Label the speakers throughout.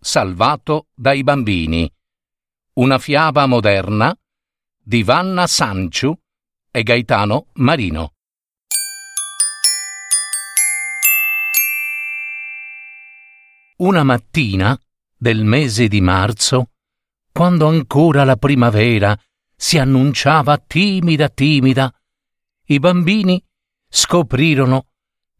Speaker 1: salvato dai bambini. Una fiaba moderna di Vanna Sanciu e Gaetano Marino. Una mattina del mese di marzo, quando ancora la primavera si annunciava timida timida, i bambini scoprirono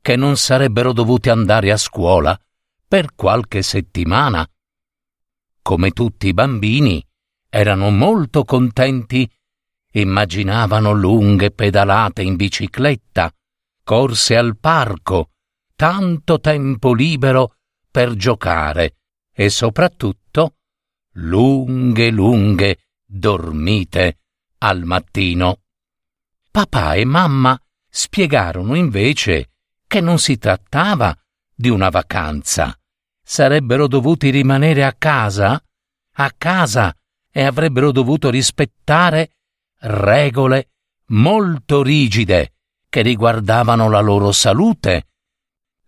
Speaker 1: che non sarebbero dovuti andare a scuola per qualche settimana. Come tutti i bambini, erano molto contenti, immaginavano lunghe pedalate in bicicletta, corse al parco, tanto tempo libero per giocare e soprattutto lunghe, lunghe dormite al mattino. Papà e mamma spiegarono invece che non si trattava di una vacanza. Sarebbero dovuti rimanere a casa, a casa, e avrebbero dovuto rispettare regole molto rigide che riguardavano la loro salute.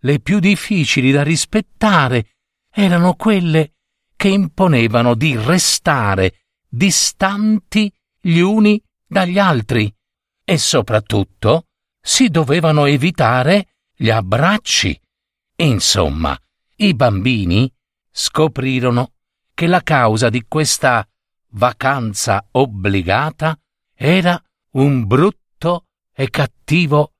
Speaker 1: Le più difficili da rispettare erano quelle che imponevano di restare distanti gli uni dagli altri e soprattutto si dovevano evitare gli abbracci Insomma, i bambini scoprirono che la causa di questa vacanza obbligata era un brutto e cattivo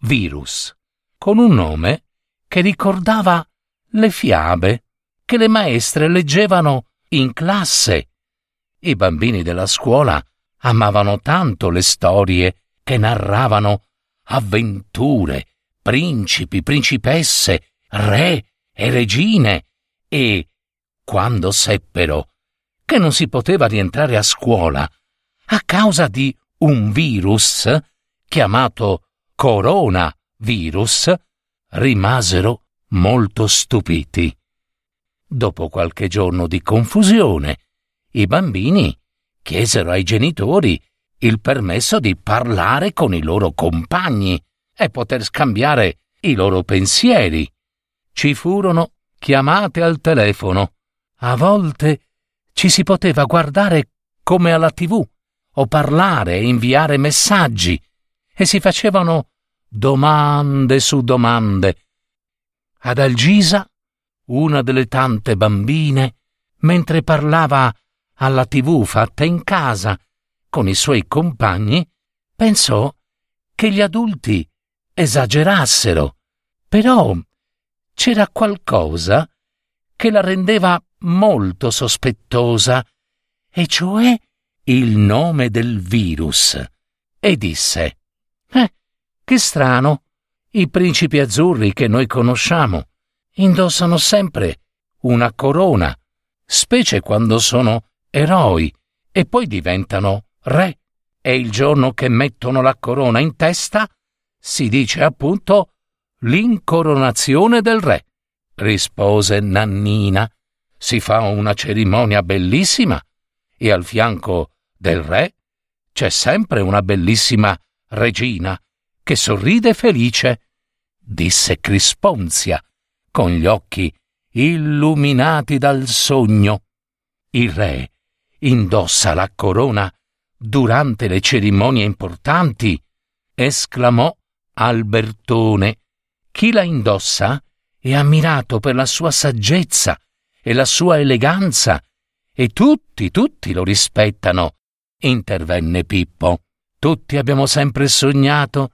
Speaker 1: virus, con un nome che ricordava le fiabe che le maestre leggevano in classe. I bambini della scuola amavano tanto le storie che narravano avventure, principi, principesse, re e regine e, quando seppero che non si poteva rientrare a scuola a causa di un virus chiamato coronavirus, rimasero molto stupiti. Dopo qualche giorno di confusione, i bambini chiesero ai genitori il permesso di parlare con i loro compagni e poter scambiare i loro pensieri ci furono chiamate al telefono. A volte ci si poteva guardare come alla tv o parlare e inviare messaggi e si facevano domande su domande. Ad Algisa, una delle tante bambine, mentre parlava alla tv fatta in casa con i suoi compagni, pensò che gli adulti esagerassero. Però c'era qualcosa che la rendeva molto sospettosa, e cioè il nome del virus, e disse Eh, che strano, i principi azzurri che noi conosciamo indossano sempre una corona, specie quando sono eroi e poi diventano re, e il giorno che mettono la corona in testa si dice appunto L'incoronazione del re, rispose Nannina. Si fa una cerimonia bellissima e al fianco del re c'è sempre una bellissima regina che sorride felice, disse Crisponzia, con gli occhi illuminati dal sogno. Il re indossa la corona durante le cerimonie importanti, esclamò Albertone, chi la indossa è ammirato per la sua saggezza e la sua eleganza, e tutti, tutti lo rispettano, intervenne Pippo. Tutti abbiamo sempre sognato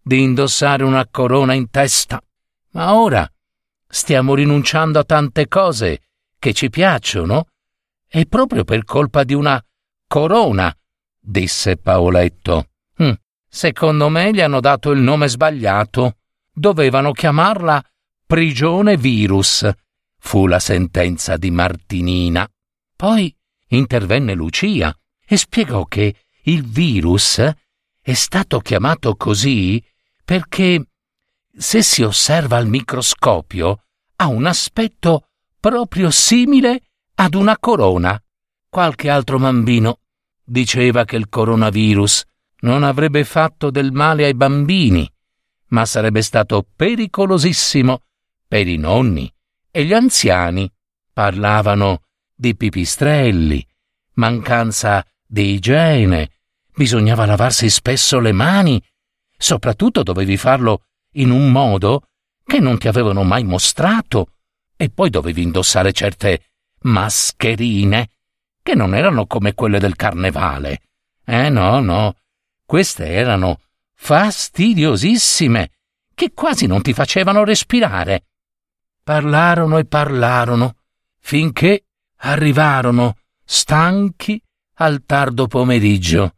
Speaker 1: di indossare una corona in testa, ma ora stiamo rinunciando a tante cose che ci piacciono, e proprio per colpa di una corona, disse Paoletto. Hm, secondo me gli hanno dato il nome sbagliato dovevano chiamarla prigione virus, fu la sentenza di Martinina. Poi intervenne Lucia e spiegò che il virus è stato chiamato così perché, se si osserva al microscopio, ha un aspetto proprio simile ad una corona. Qualche altro bambino diceva che il coronavirus non avrebbe fatto del male ai bambini, ma sarebbe stato pericolosissimo per i nonni e gli anziani. Parlavano di pipistrelli, mancanza di igiene, bisognava lavarsi spesso le mani, soprattutto dovevi farlo in un modo che non ti avevano mai mostrato, e poi dovevi indossare certe mascherine che non erano come quelle del carnevale. Eh no, no, queste erano fastidiosissime, che quasi non ti facevano respirare. Parlarono e parlarono, finché arrivarono, stanchi, al tardo pomeriggio,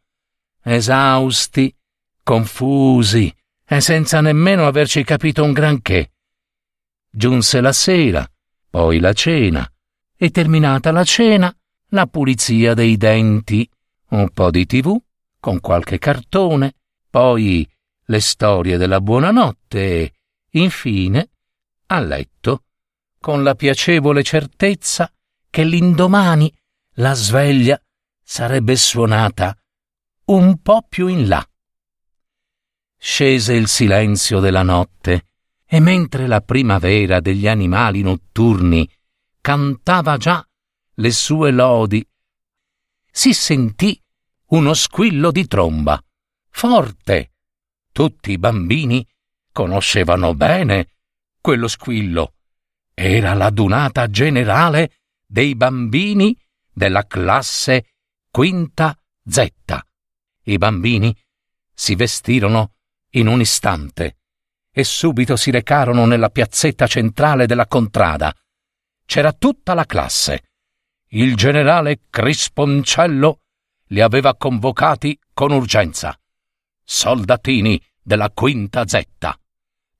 Speaker 1: esausti, confusi e senza nemmeno averci capito un granché. Giunse la sera, poi la cena, e terminata la cena, la pulizia dei denti, un po' di tv, con qualche cartone, poi le storie della buonanotte e, infine, a letto, con la piacevole certezza che l'indomani la sveglia sarebbe suonata un po' più in là. Scese il silenzio della notte e mentre la primavera degli animali notturni cantava già le sue lodi, si sentì uno squillo di tromba, forte. Tutti i bambini conoscevano bene quello squillo. Era l'adunata generale dei bambini della classe quinta Z. I bambini si vestirono in un istante e subito si recarono nella piazzetta centrale della contrada. C'era tutta la classe. Il generale Crisponcello li aveva convocati con urgenza. Soldatini della quinta Z.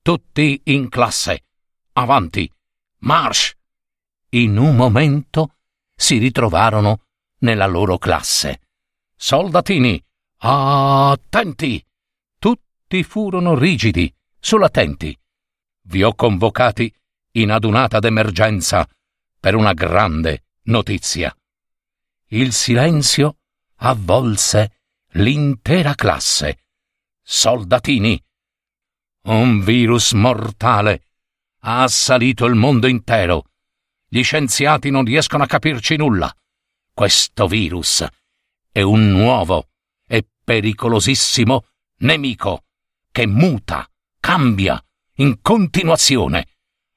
Speaker 1: Tutti in classe. Avanti. March! In un momento si ritrovarono nella loro classe. Soldatini, attenti! Tutti furono rigidi, sull'attenti. Vi ho convocati in adunata d'emergenza per una grande notizia. Il silenzio avvolse l'intera classe. Soldatini, un virus mortale ha assalito il mondo intero. Gli scienziati non riescono a capirci nulla. Questo virus è un nuovo e pericolosissimo nemico che muta, cambia in continuazione.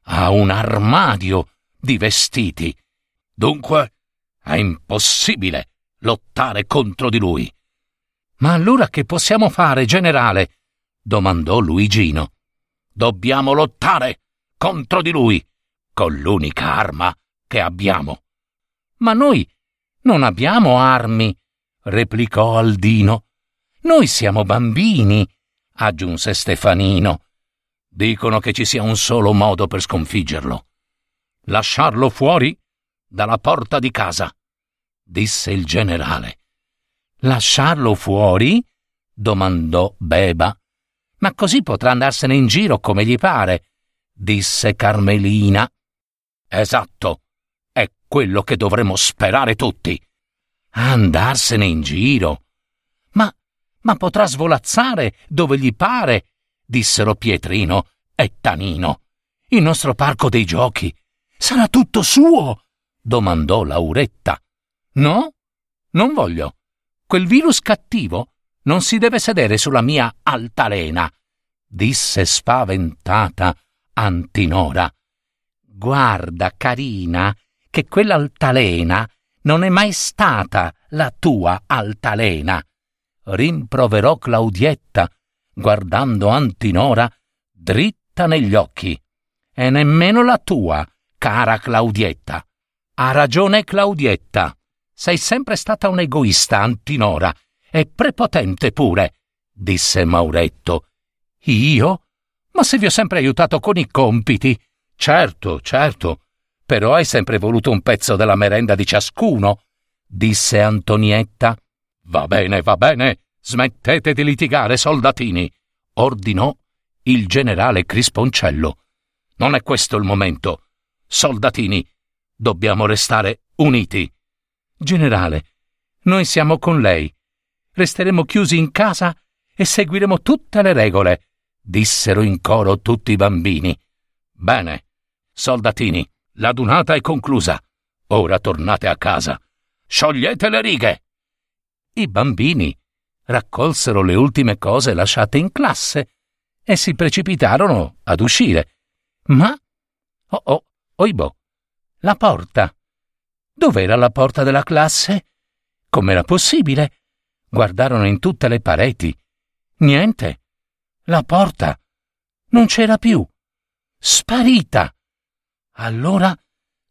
Speaker 1: Ha un armadio di vestiti. Dunque è impossibile lottare contro di lui. Ma allora che possiamo fare, generale? domandò Luigino. Dobbiamo lottare contro di lui, con l'unica arma che abbiamo. Ma noi non abbiamo armi, replicò Aldino. Noi siamo bambini, aggiunse Stefanino. Dicono che ci sia un solo modo per sconfiggerlo. Lasciarlo fuori dalla porta di casa, disse il generale. Lasciarlo fuori? domandò Beba. Ma così potrà andarsene in giro come gli pare, disse Carmelina. Esatto, è quello che dovremmo sperare tutti. Andarsene in giro. Ma, ma potrà svolazzare dove gli pare, dissero Pietrino e Tanino. Il nostro parco dei giochi sarà tutto suo, domandò Lauretta. No, non voglio. Quel virus cattivo non si deve sedere sulla mia altalena, disse spaventata Antinora. Guarda, carina, che quell'altalena non è mai stata la tua altalena, rimproverò Claudietta, guardando Antinora dritta negli occhi. E nemmeno la tua, cara Claudietta. Ha ragione Claudietta. Sei sempre stata un'egoista, Antinora, e prepotente pure, disse Mauretto. Io? Ma se vi ho sempre aiutato con i compiti. Certo, certo. Però hai sempre voluto un pezzo della merenda di ciascuno, disse Antonietta. Va bene, va bene, smettete di litigare, soldatini, ordinò il generale Crisponcello. Non è questo il momento. Soldatini, dobbiamo restare uniti. Generale, noi siamo con lei. Resteremo chiusi in casa e seguiremo tutte le regole, dissero in coro tutti i bambini. Bene, soldatini, la dunata è conclusa. Ora tornate a casa. Sciogliete le righe. I bambini raccolsero le ultime cose lasciate in classe e si precipitarono ad uscire. Ma oh oh, oibò, la porta. Dov'era la porta della classe? Com'era possibile? Guardarono in tutte le pareti. Niente. La porta non c'era più. Sparita. Allora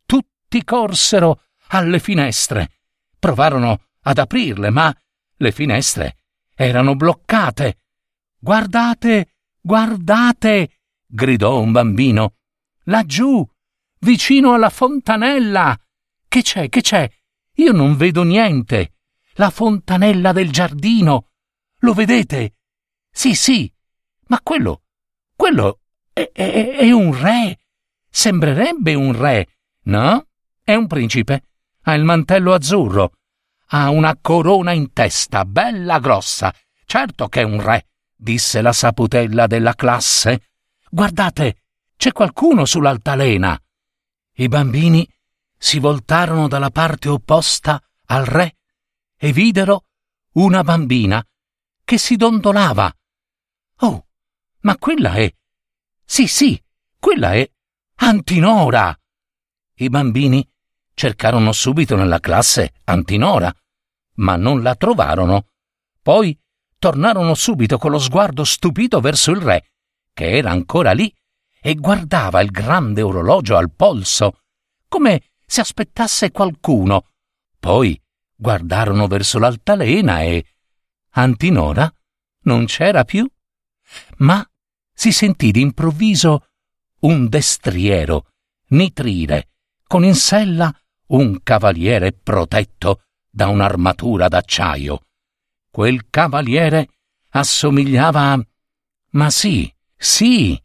Speaker 1: tutti corsero alle finestre. Provarono ad aprirle, ma le finestre erano bloccate. Guardate, guardate, gridò un bambino. Laggiù, vicino alla fontanella. Che c'è, che c'è? Io non vedo niente. La fontanella del giardino. Lo vedete? Sì, sì. Ma quello, quello è, è, è un re. Sembrerebbe un re, no? È un principe. Ha il mantello azzurro. Ha una corona in testa, bella grossa. Certo che è un re, disse la saputella della classe. Guardate, c'è qualcuno sull'altalena. I bambini si voltarono dalla parte opposta al re e videro una bambina che si dondolava. Oh, ma quella è. Sì, sì, quella è Antinora. I bambini cercarono subito nella classe Antinora, ma non la trovarono. Poi tornarono subito con lo sguardo stupito verso il re, che era ancora lì e guardava il grande orologio al polso, come se aspettasse qualcuno. Poi guardarono verso l'altalena e Antinora non c'era più. Ma si sentì d'improvviso un destriero, nitrire, con in sella un cavaliere protetto da un'armatura d'acciaio. Quel cavaliere assomigliava a... Ma sì, sì,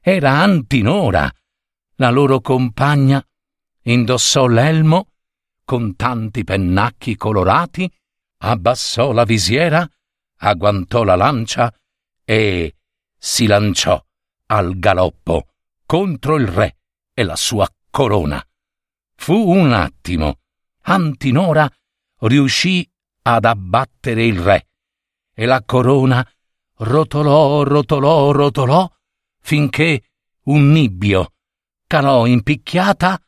Speaker 1: era Antinora, la loro compagna indossò l'elmo con tanti pennacchi colorati, abbassò la visiera, agguantò la lancia e si lanciò al galoppo contro il re e la sua corona. Fu un attimo. Antinora riuscì ad abbattere il re e la corona rotolò, rotolò, rotolò finché un nibbio calò in picchiata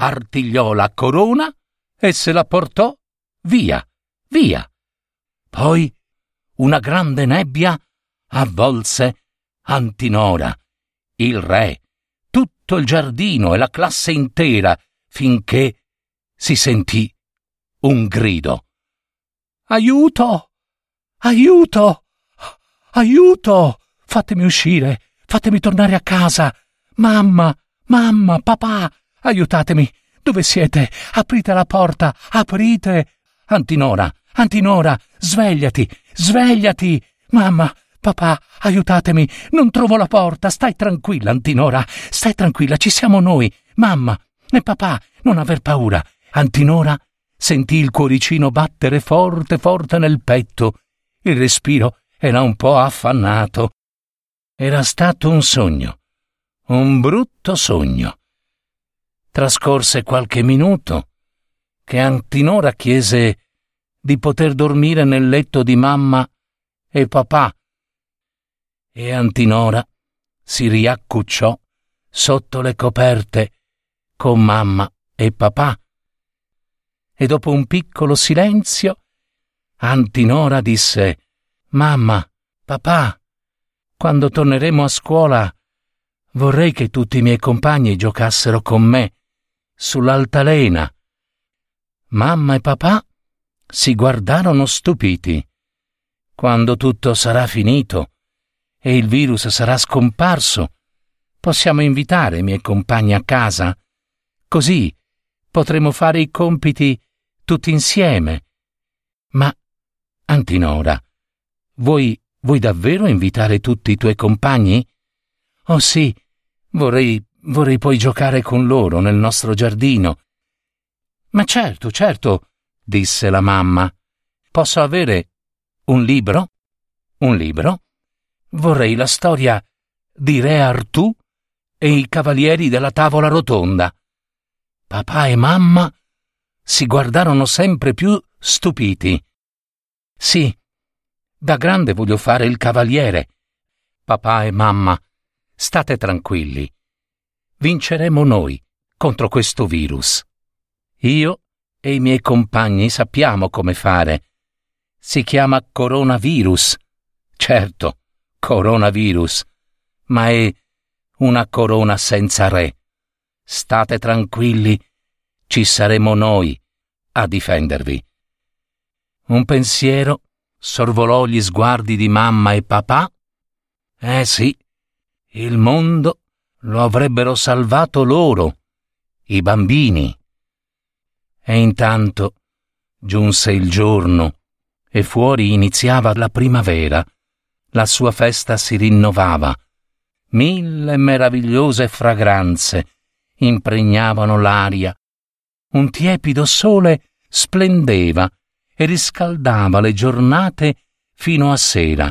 Speaker 1: artigliò la corona e se la portò via, via. Poi una grande nebbia avvolse Antinora, il re, tutto il giardino e la classe intera, finché si sentì un grido. Aiuto! Aiuto! Aiuto! Fatemi uscire! Fatemi tornare a casa! Mamma! Mamma! Papà! Aiutatemi! Dove siete? Aprite la porta! Aprite! Antinora! Antinora! Svegliati! Svegliati! Mamma! Papà, aiutatemi! Non trovo la porta! Stai tranquilla, Antinora! Stai tranquilla, ci siamo noi! Mamma! E papà! Non aver paura! Antinora sentì il cuoricino battere forte forte nel petto. Il respiro era un po' affannato. Era stato un sogno. Un brutto sogno. Trascorse qualche minuto che Antinora chiese di poter dormire nel letto di mamma e papà. E Antinora si riaccucciò sotto le coperte con mamma e papà. E dopo un piccolo silenzio, Antinora disse Mamma, papà, quando torneremo a scuola vorrei che tutti i miei compagni giocassero con me sull'altalena. Mamma e papà si guardarono stupiti. Quando tutto sarà finito e il virus sarà scomparso, possiamo invitare i miei compagni a casa, Così potremo fare i compiti tutti insieme. Ma, Antinora, vuoi, vuoi davvero invitare tutti i tuoi compagni? Oh sì, vorrei, vorrei poi giocare con loro nel nostro giardino. Ma certo, certo, disse la mamma. Posso avere un libro? Un libro? Vorrei la storia di Re Artù e i cavalieri della tavola rotonda. Papà e mamma si guardarono sempre più stupiti. Sì, da grande voglio fare il cavaliere. Papà e mamma, state tranquilli. Vinceremo noi contro questo virus. Io e i miei compagni sappiamo come fare. Si chiama coronavirus. Certo, coronavirus. Ma è una corona senza re. State tranquilli, ci saremo noi a difendervi. Un pensiero sorvolò gli sguardi di mamma e papà. Eh sì, il mondo lo avrebbero salvato loro, i bambini. E intanto giunse il giorno e fuori iniziava la primavera. La sua festa si rinnovava. Mille meravigliose fragranze impregnavano l'aria. Un tiepido sole splendeva e riscaldava le giornate fino a sera.